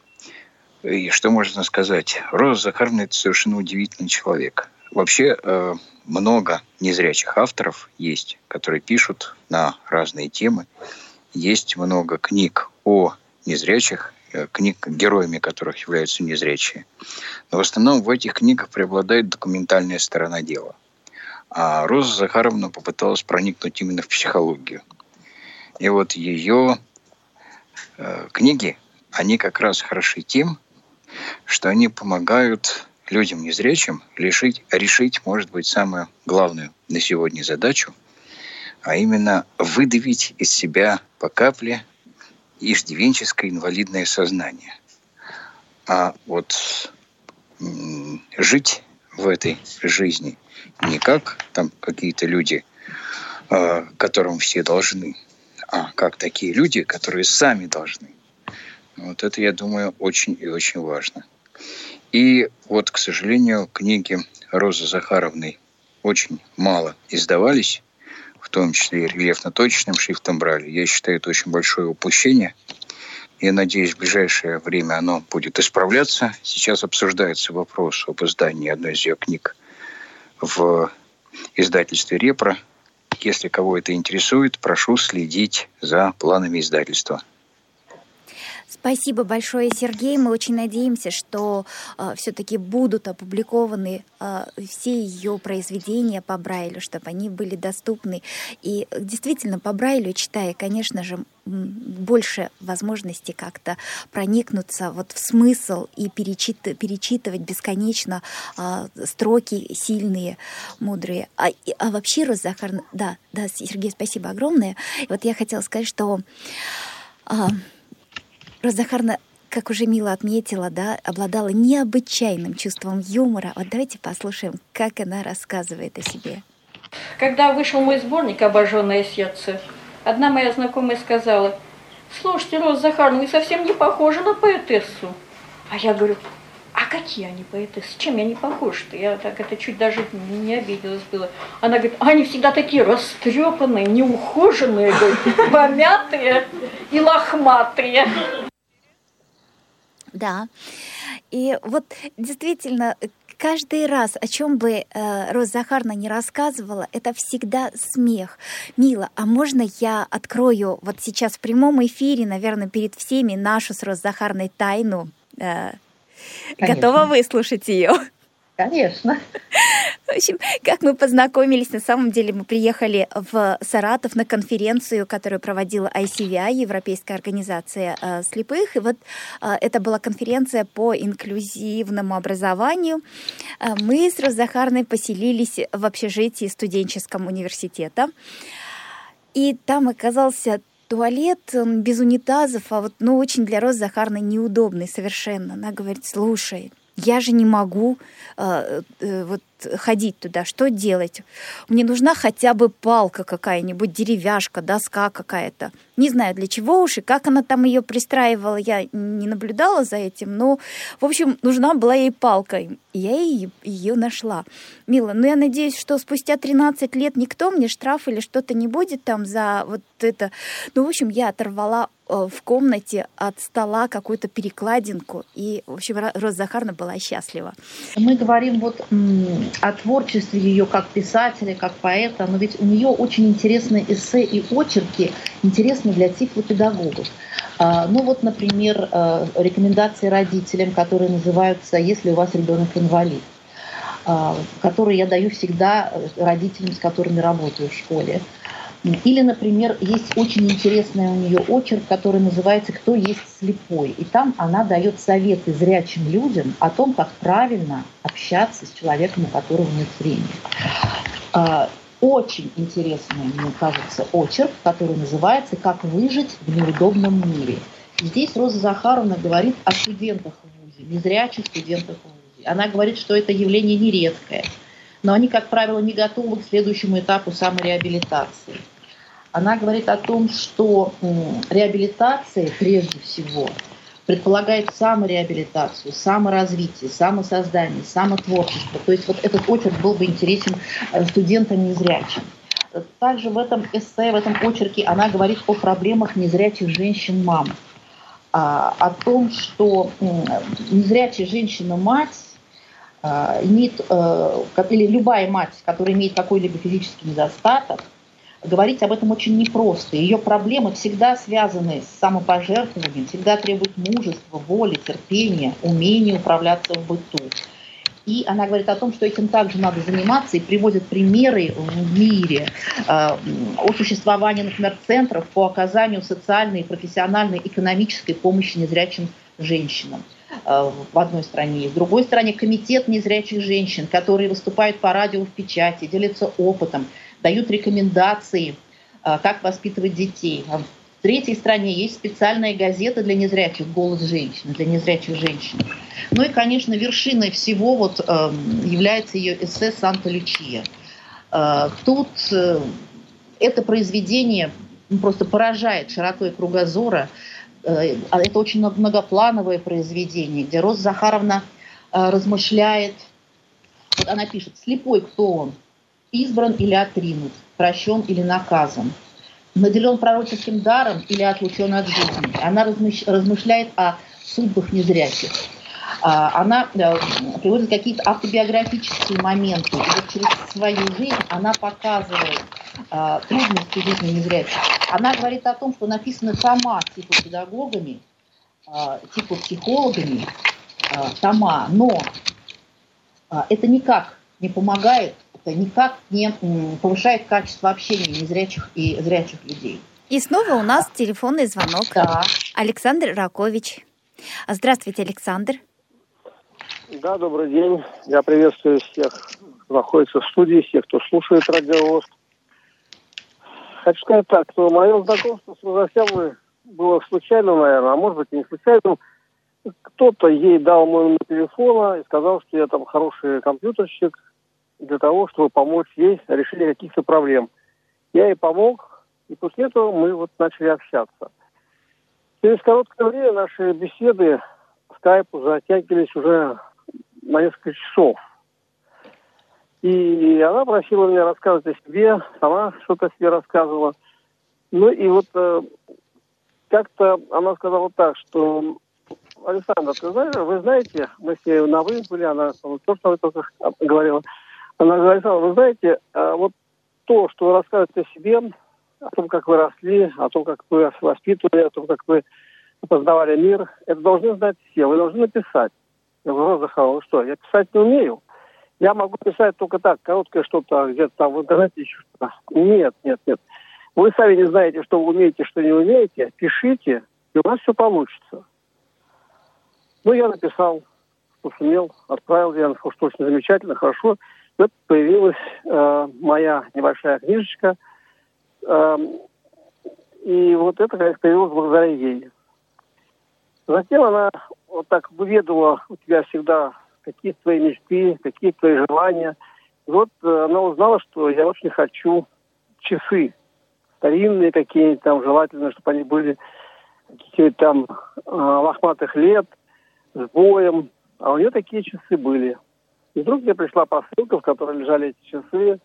И что можно сказать? Роза Захаровна – это совершенно удивительный человек. Вообще э, много незрячих авторов есть, которые пишут на разные темы. Есть много книг о незрячих, книг, героями которых являются незрячие. Но в основном в этих книгах преобладает документальная сторона дела. А Роза Захаровна попыталась проникнуть именно в психологию. И вот ее э, книги, они как раз хороши тем, что они помогают людям незрячим решить, решить, может быть, самую главную на сегодня задачу, а именно выдавить из себя по капле иждивенческое инвалидное сознание. А вот жить в этой жизни не как там какие-то люди, а, которым все должны, а как такие люди, которые сами должны. Вот это, я думаю, очень и очень важно. И вот, к сожалению, книги Розы Захаровны очень мало издавались, том числе и рельефно-точным шрифтом брали. Я считаю, это очень большое упущение. Я надеюсь, в ближайшее время оно будет исправляться. Сейчас обсуждается вопрос об издании одной из ее книг в издательстве «Репро». Если кого это интересует, прошу следить за планами издательства. Спасибо большое, Сергей. Мы очень надеемся, что э, все-таки будут опубликованы э, все ее произведения по Брайлю, чтобы они были доступны. И действительно, по Брайлю, читая, конечно же, больше возможности как-то проникнуться вот в смысл и перечит, перечитывать бесконечно э, строки сильные, мудрые. А, а вообще, Розахар, да, да, Сергей, спасибо огромное. И вот я хотела сказать, что э, Розахарна, как уже Мила отметила, да, обладала необычайным чувством юмора. Вот давайте послушаем, как она рассказывает о себе. Когда вышел мой сборник «Обожженное сердце», одна моя знакомая сказала, слушайте, Роза Захаровна, вы совсем не похожи на поэтессу. А я говорю, а какие они поэтессы? Чем я не похожа-то? Я так это чуть даже не обиделась было. Она говорит, они всегда такие растрепанные, неухоженные, помятые и лохматые. Да. И вот действительно, каждый раз, о чем бы э, Роза Захарна не рассказывала, это всегда смех. Мила, а можно я открою вот сейчас в прямом эфире, наверное, перед всеми нашу с Розой Захарной тайну? Э, готова выслушать ее? Конечно. В общем, как мы познакомились, на самом деле мы приехали в Саратов на конференцию, которую проводила ICVI, Европейская организация э, слепых. И вот э, это была конференция по инклюзивному образованию. Э, мы с Розахарной поселились в общежитии студенческом университета. И там оказался туалет без унитазов, а вот, ну, очень для Розы Захарной неудобный совершенно. Она говорит, слушай, я же не могу э, э, вот ходить туда, что делать? Мне нужна хотя бы палка какая-нибудь, деревяшка, доска какая-то. Не знаю для чего уж и как она там ее пристраивала, я не наблюдала за этим, но, в общем, нужна была ей палка. И я ее, ее нашла. Мила, ну я надеюсь, что спустя 13 лет никто мне штраф или что-то не будет там за вот это. Ну, в общем, я оторвала э, в комнате от стола какую-то перекладинку, и, в общем, Роза Захарна была счастлива. Мы говорим вот о творчестве ее как писателя, как поэта, но ведь у нее очень интересные эссе и очерки, интересны для тифлопедагогов. А, ну вот, например, э, рекомендации родителям, которые называются «Если у вас ребенок инвалид», а, которые я даю всегда родителям, с которыми работаю в школе. Или, например, есть очень интересный у нее очерк, который называется «Кто есть слепой?». И там она дает советы зрячим людям о том, как правильно общаться с человеком, у которого нет времени. А, очень интересный, мне кажется, очерк, который называется «Как выжить в неудобном мире». Здесь Роза Захаровна говорит о студентах в ВУЗе, незрячих студентах в ВУЗе. Она говорит, что это явление нередкое, но они, как правило, не готовы к следующему этапу самореабилитации – она говорит о том, что реабилитация прежде всего предполагает самореабилитацию, саморазвитие, самосоздание, самотворчество. То есть вот этот очерк был бы интересен э, студентам незрячим. Также в этом эссе, в этом очерке она говорит о проблемах незрячих женщин-мам, а, о том, что незрячая женщина-мать а, имеет, э, или любая мать, которая имеет какой-либо физический недостаток, говорить об этом очень непросто. Ее проблемы всегда связаны с самопожертвованием, всегда требуют мужества, воли, терпения, умения управляться в быту. И она говорит о том, что этим также надо заниматься и приводит примеры в мире э, о существовании, например, центров по оказанию социальной, профессиональной, экономической помощи незрячим женщинам э, в одной стране. В другой стране комитет незрячих женщин, которые выступают по радио в печати, делятся опытом, дают рекомендации, а, как воспитывать детей. А в третьей стране есть специальная газета для незрячих «Голос женщины», для незрячих женщин. Ну и, конечно, вершиной всего вот эм, является ее эссе «Санта-Лючия». Э, тут э, это произведение просто поражает широтой кругозора. Э, а это очень многоплановое произведение, где Роза Захаровна размышляет, вот она пишет, слепой кто он, избран или отринут, прощен или наказан, наделен пророческим даром или отлучен от жизни. Она размышляет о судьбах незрячих. А, она приводит какие-то автобиографические моменты. И вот через свою жизнь она показывает а, трудности жизни незрячих. Она говорит о том, что написаны тома типа педагогами, а, типа психологами, тома, но это никак не помогает никак не повышает качество общения незрячих и зрячих людей. И снова у нас телефонный звонок. Да. Александр Ракович. Здравствуйте, Александр. Да, добрый день. Я приветствую всех, кто находится в студии, всех, кто слушает радиовоз. Хочу сказать так, что мое знакомство с Розовсямой было случайным, наверное, а может быть и не случайным. Кто-то ей дал мой номер телефона и сказал, что я там хороший компьютерщик, для того, чтобы помочь ей в решении каких-то проблем. Я ей помог, и после этого мы вот начали общаться. Через короткое время наши беседы в скайпу затягивались уже на несколько часов. И она просила меня рассказывать о себе, сама что-то о себе рассказывала. Ну и вот э, как-то она сказала так, что Александр, ты знаешь, вы знаете, мы с ней на «вы» были, она то, что вы только говорила. Она Александр, вы знаете, э, вот то, что вы рассказываете о себе, о том, как вы росли, о том, как вы воспитывали, о том, как вы познавали мир, это должны знать все. Вы должны написать. Я говорю, Захарова, что, я писать не умею. Я могу писать только так, короткое что-то где-то там в интернете еще что-то. Нет, нет, нет. Вы сами не знаете, что вы умеете, что не умеете. Пишите, и у вас все получится. Ну, я написал, что сумел, отправил, я сказал, что очень замечательно, хорошо. Вот появилась э, моя небольшая книжечка. Э, и вот это, конечно, появилось благодаря ей. Затем она вот так выведывала у тебя всегда, какие твои мечты, какие твои желания. И вот э, она узнала, что я очень хочу часы. Старинные какие-нибудь там, желательно, чтобы они были каких-то там э, лохматых лет, с боем. А у нее такие часы были. И вдруг мне пришла посылка, в которой лежали эти часы,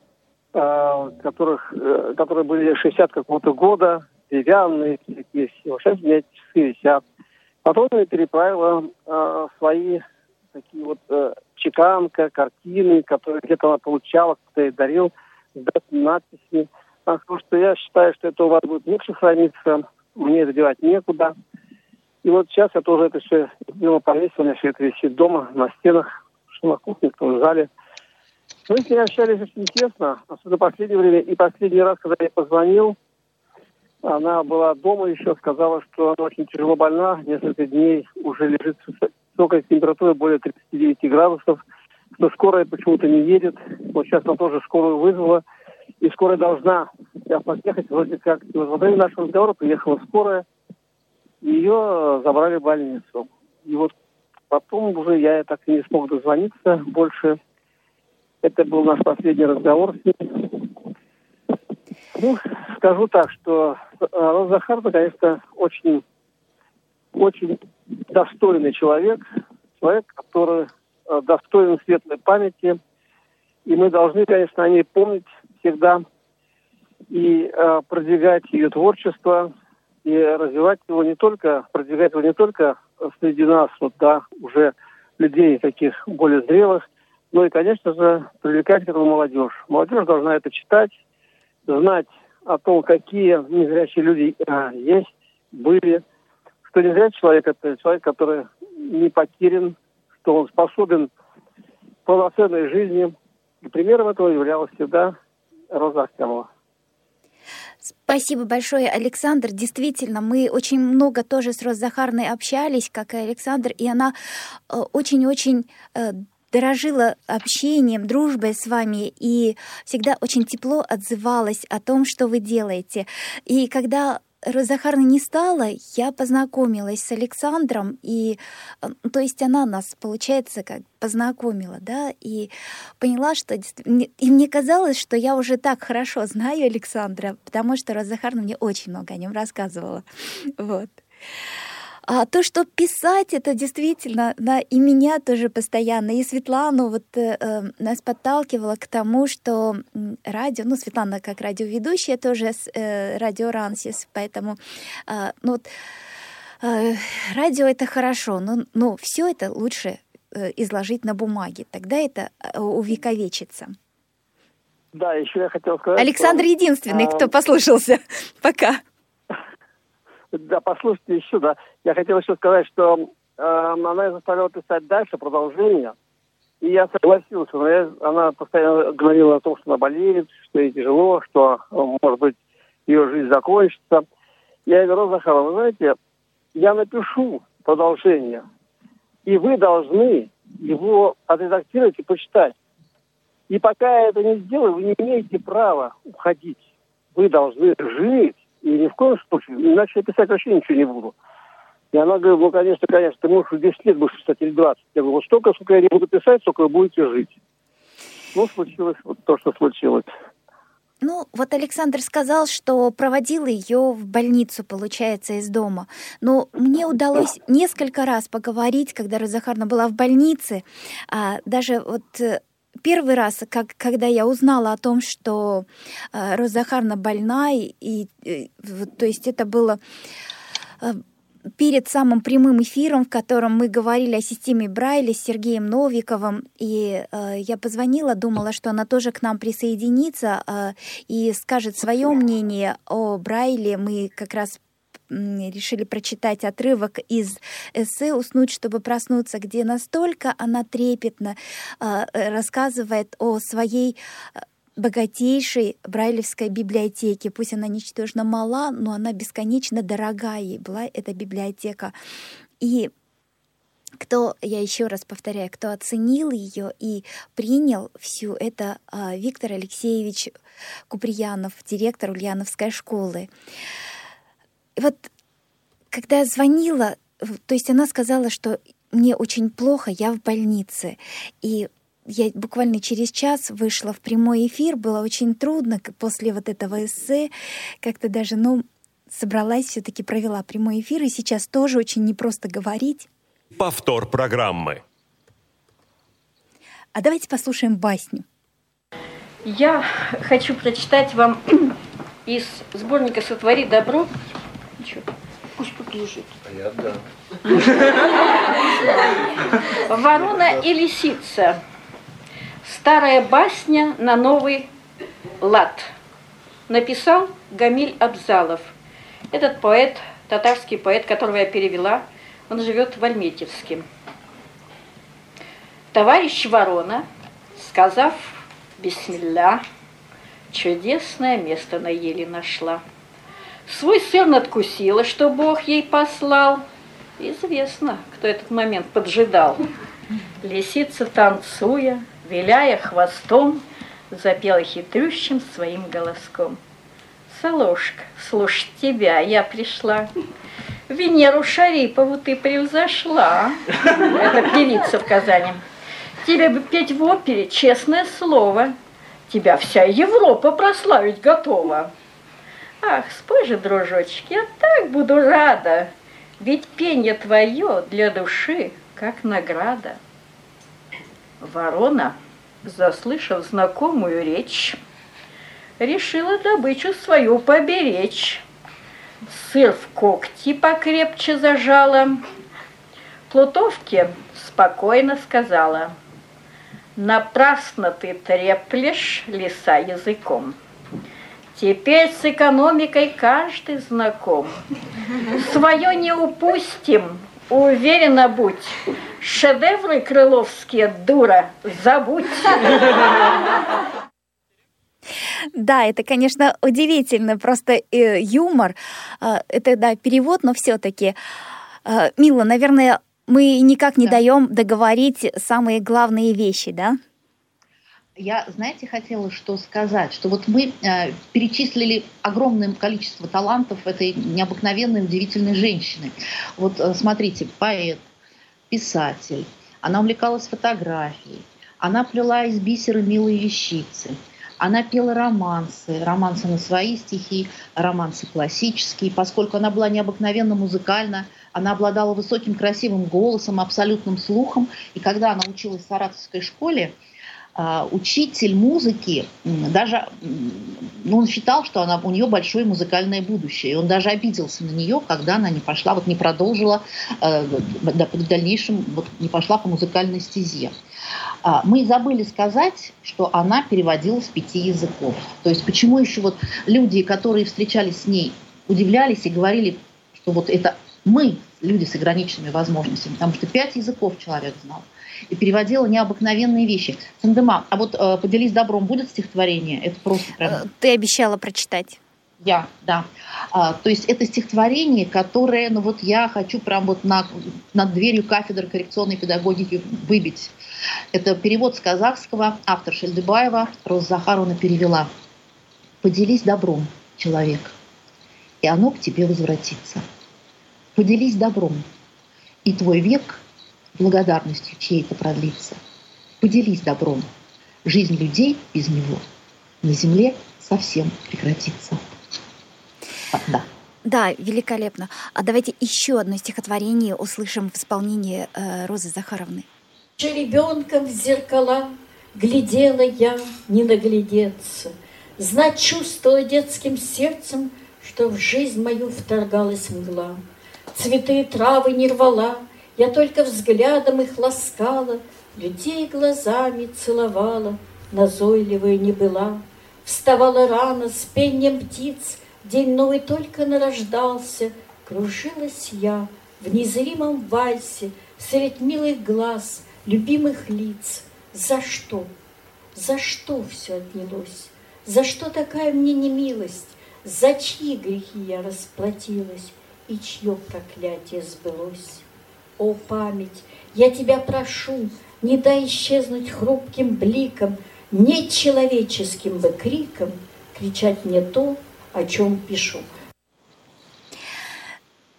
э, которых, э, которые были 60 какого-то года, деревянные, такие все. Сейчас у меня эти часы висят. Потом я переправила э, свои такие вот э, чеканка, картины, которые где-то она получала, кто-то ей дарил, с надписями. Потому что я считаю, что это у вас будет лучше храниться, мне это девать некуда. И вот сейчас я тоже это все дело повесил, у меня все это висит дома, на стенах, что на кухне, что в зале. Мы с ней общались очень тесно, особенно в последнее время. И последний раз, когда я позвонил, она была дома еще, сказала, что она очень тяжело больна, несколько дней уже лежит с высокой температурой, более 39 градусов, что скорая почему-то не едет. Вот сейчас она тоже скорую вызвала, и скорая должна сейчас подъехать, вроде как. И вот во время нашего разговора приехала скорая, ее забрали в больницу. И вот потом уже я так и не смог дозвониться больше. Это был наш последний разговор с ней. Ну, скажу так, что э, Роза Захаровна, конечно, очень, очень достойный человек, человек, который э, достоин светлой памяти, и мы должны, конечно, о ней помнить всегда и э, продвигать ее творчество, и развивать его не только, продвигать его не только среди нас, вот, да, уже людей таких более зрелых, но и, конечно же, привлекать к этому молодежь. Молодежь должна это читать, знать о том, какие незрячие люди а, есть, были, что незрячий человек – это человек, который не потерян, что он способен полноценной жизни. И примером этого являлась всегда Роза Ахтямова. Спасибо большое, Александр. Действительно, мы очень много тоже с Розой Захарной общались, как и Александр, и она э, очень-очень э, дорожила общением, дружбой с вами и всегда очень тепло отзывалась о том, что вы делаете. И когда Захарна не стала, я познакомилась с Александром, и э, то есть она нас, получается, как познакомила, да, и поняла, что... И мне казалось, что я уже так хорошо знаю Александра, потому что Роза мне очень много о нем рассказывала. *laughs* Вот. А то, что писать, это действительно, да, и меня тоже постоянно, и Светлану вот э, э нас подталкивала к тому, что радио, ну, Светлана как радиоведущая тоже с э, радио Рансис, поэтому, э, ну, вот, э, радио это хорошо, но, но все это лучше э, изложить на бумаге, тогда это э, увековечится. Да, еще я хотел сказать. Александр что, единственный, а... кто послушался *laughs* пока. Да, послушайте еще, да. Я хотел еще сказать, что э, она заставляла писать дальше, продолжение. И я согласился, но я, она постоянно говорила о том, что она болеет, что ей тяжело, что, может быть, ее жизнь закончится. Я говорю, Захарова, вы знаете, я напишу продолжение, и вы должны его отредактировать и почитать. И пока я это не сделаю, вы не имеете права уходить. Вы должны жить и ни в коем случае, иначе я писать вообще ничего не буду. И она говорит, ну, конечно, конечно, ты можешь 10 лет будешь писать или 20. Я говорю, вот столько, сколько я не буду писать, столько вы будете жить. Ну, случилось вот то, что случилось. Ну, вот Александр сказал, что проводил ее в больницу, получается, из дома. Но мне удалось несколько раз поговорить, когда Роза Захаровна была в больнице. А даже вот э, первый раз, как, когда я узнала о том, что э, Роза Захаровна больна, и, и, и то есть это было э, перед самым прямым эфиром, в котором мы говорили о системе Брайля с Сергеем Новиковым, и э, я позвонила, думала, что она тоже к нам присоединится э, и скажет свое мнение о Брайле. Мы как раз решили прочитать отрывок из эссе «Уснуть, чтобы проснуться», где настолько она трепетно э, рассказывает о своей э, богатейшей брайлевской библиотеки. Пусть она ничтожно мала, но она бесконечно дорогая ей была, эта библиотека. И кто, я еще раз повторяю, кто оценил ее и принял всю это, а, Виктор Алексеевич Куприянов, директор Ульяновской школы. Вот когда я звонила, то есть она сказала, что мне очень плохо, я в больнице. И я буквально через час вышла в прямой эфир, было очень трудно после вот этого эссе, как-то даже, ну, собралась, все-таки провела прямой эфир, и сейчас тоже очень непросто говорить. Повтор программы. А давайте послушаем басню. Я хочу прочитать вам *clears throat* из сборника «Сотвори добро». Ничего, пусть тут лежит. А я да. Ворона и лисица. Старая басня на новый лад. Написал Гамиль Абзалов. Этот поэт, татарский поэт, которого я перевела, он живет в Альметьевске. Товарищ Ворона, сказав «Бисмилля», чудесное место на еле нашла. Свой сыр надкусила, что Бог ей послал. Известно, кто этот момент поджидал. Лисица, танцуя, виляя хвостом, запела хитрющим своим голоском. Солошка, слушать тебя я пришла. Венеру Шарипову ты превзошла. Это певица в Казани. Тебе бы петь в опере, честное слово. Тебя вся Европа прославить готова. Ах, спой же, дружочек, я так буду рада. Ведь пение твое для души, как награда. Ворона, заслышав знакомую речь, решила добычу свою поберечь. Сыр в когти покрепче зажала. Плутовке спокойно сказала, «Напрасно ты треплешь леса языком. Теперь с экономикой каждый знаком. Свое не упустим, Уверена будь, шедевры крыловские, дура, забудь. Да, это, конечно, удивительно, просто э, юмор, э, это, да, перевод, но все-таки. Э, Мила, наверное, мы никак не да. даем договорить самые главные вещи, да? Я, знаете, хотела что сказать, что вот мы э, перечислили огромное количество талантов этой необыкновенной, удивительной женщины. Вот э, смотрите, поэт, писатель, она увлекалась фотографией, она плела из бисера милые вещицы, она пела романсы, романсы на свои стихи, романсы классические, поскольку она была необыкновенно музыкальна, она обладала высоким красивым голосом, абсолютным слухом, и когда она училась в Саратовской школе, учитель музыки даже, ну, он считал, что она, у нее большое музыкальное будущее. И он даже обиделся на нее, когда она не пошла, вот не продолжила э, в дальнейшем, вот не пошла по музыкальной стезе. А, мы забыли сказать, что она переводила с пяти языков. То есть почему еще вот люди, которые встречались с ней, удивлялись и говорили, что вот это мы, люди с ограниченными возможностями, потому что пять языков человек знал и переводила необыкновенные вещи. Сандема, а вот э, «Поделись добром» будет стихотворение? Это просто прям... Э, ты обещала прочитать. Я, да. А, то есть это стихотворение, которое, ну вот я хочу прям вот на, над дверью кафедры коррекционной педагогики выбить. Это перевод с казахского, автор Шельдыбаева, Роза Захаровна перевела. «Поделись добром, человек, и оно к тебе возвратится. Поделись добром, и твой век благодарностью чьей-то продлится. Поделись добром. Жизнь людей без него на земле совсем прекратится. Да. Да, великолепно. А давайте еще одно стихотворение услышим в исполнении э, Розы Захаровны. Ребенком в зеркала глядела я не наглядеться, Знать чувствовала детским сердцем, что в жизнь мою вторгалась мгла. Цветы и травы не рвала, я только взглядом их ласкала, Людей глазами целовала, назойливая не была. Вставала рано с пением птиц, День новый только нарождался, Кружилась я в незримом вальсе Средь милых глаз, любимых лиц. За что? За что все отнялось? За что такая мне немилость? За чьи грехи я расплатилась? И чье проклятие сбылось? О, память, я тебя прошу, Не дай исчезнуть хрупким бликом, Не человеческим бы криком Кричать мне то, о чем пишу.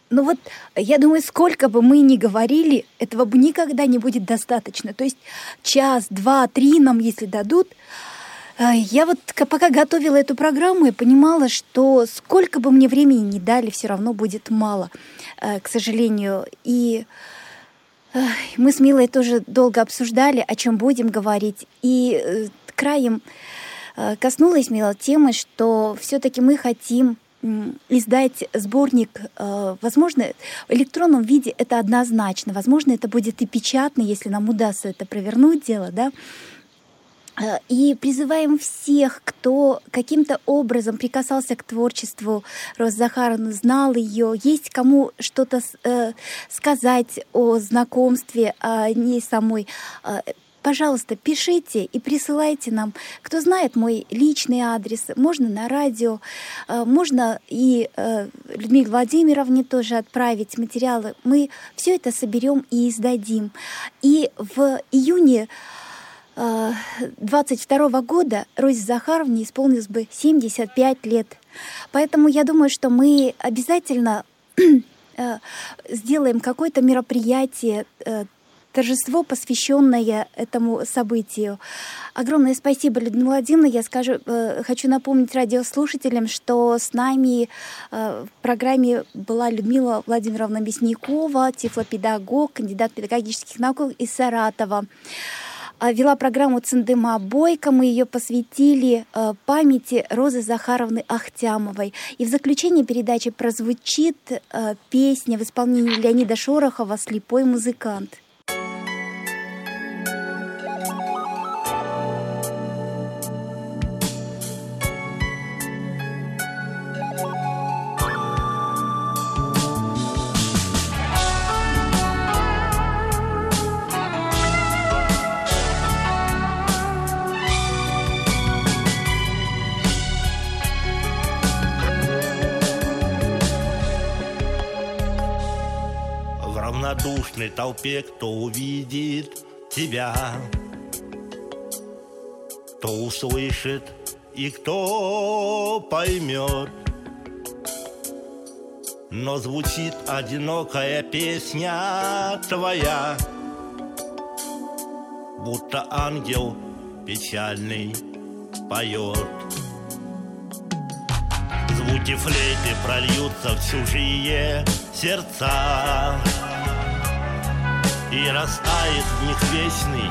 Ну вот, я думаю, сколько бы мы ни говорили, этого бы никогда не будет достаточно. То есть час, два, три нам, если дадут, я вот пока готовила эту программу, я понимала, что сколько бы мне времени не дали, все равно будет мало, э, к сожалению. И мы с Милой тоже долго обсуждали, о чем будем говорить. И э, краем Э, коснулась Мила темы, что все-таки мы хотим издать сборник, э, возможно, в электронном виде это однозначно, возможно, это будет и печатно, если нам удастся это провернуть дело, да, э, и призываем всех, кто каким-то образом прикасался к творчеству Розы Захаровны, знал ее, есть кому что-то сказать о знакомстве, о ней самой, Пожалуйста, пишите и присылайте нам. Кто знает мой личный адрес, можно на радио, э, можно и э, Людмиле Владимировне тоже отправить материалы. Мы все это соберем и издадим. И в июне 22 э, года Розе Захаровне исполнилось бы 75 лет. Поэтому я думаю, что мы обязательно *clears throat* сделаем какое-то мероприятие торжество, посвященное этому событию. Огромное спасибо, Людмила Владимировна. Я скажу, э, хочу напомнить радиослушателям, что с нами э, в программе была Людмила Владимировна Мясникова, тифлопедагог, кандидат педагогических наук из Саратова. А вела программу Циндыма Бойко. Мы ее посвятили э, памяти Розы Захаровны Ахтямовой. И в заключении передачи прозвучит песня в исполнении Леонида Шорохова «Слепой музыкант». Толпе, кто увидит тебя, кто услышит и кто поймет. Но звучит одинокая песня твоя, Будто ангел печальный поет. Звуки флейты прольются в чужие сердца и растает в них вечный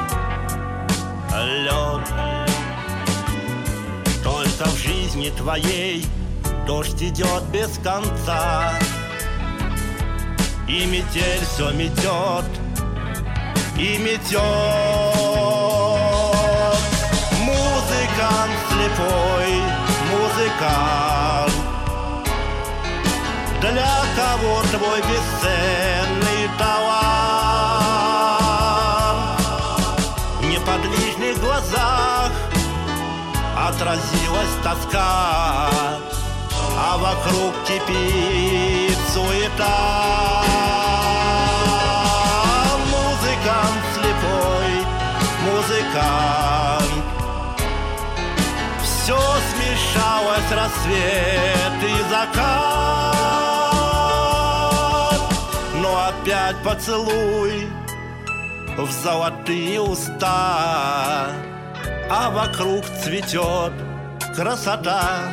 лед. Только в жизни твоей дождь идет без конца, и метель все метет, и метет. Музыкант слепой, музыкант, для кого твой бесценный Отразилась тоска, а вокруг кипит суета. Музыкант слепой, музыкант. Все смешалось, рассвет и закат. Но опять поцелуй в золотые уста, а вокруг цветет красота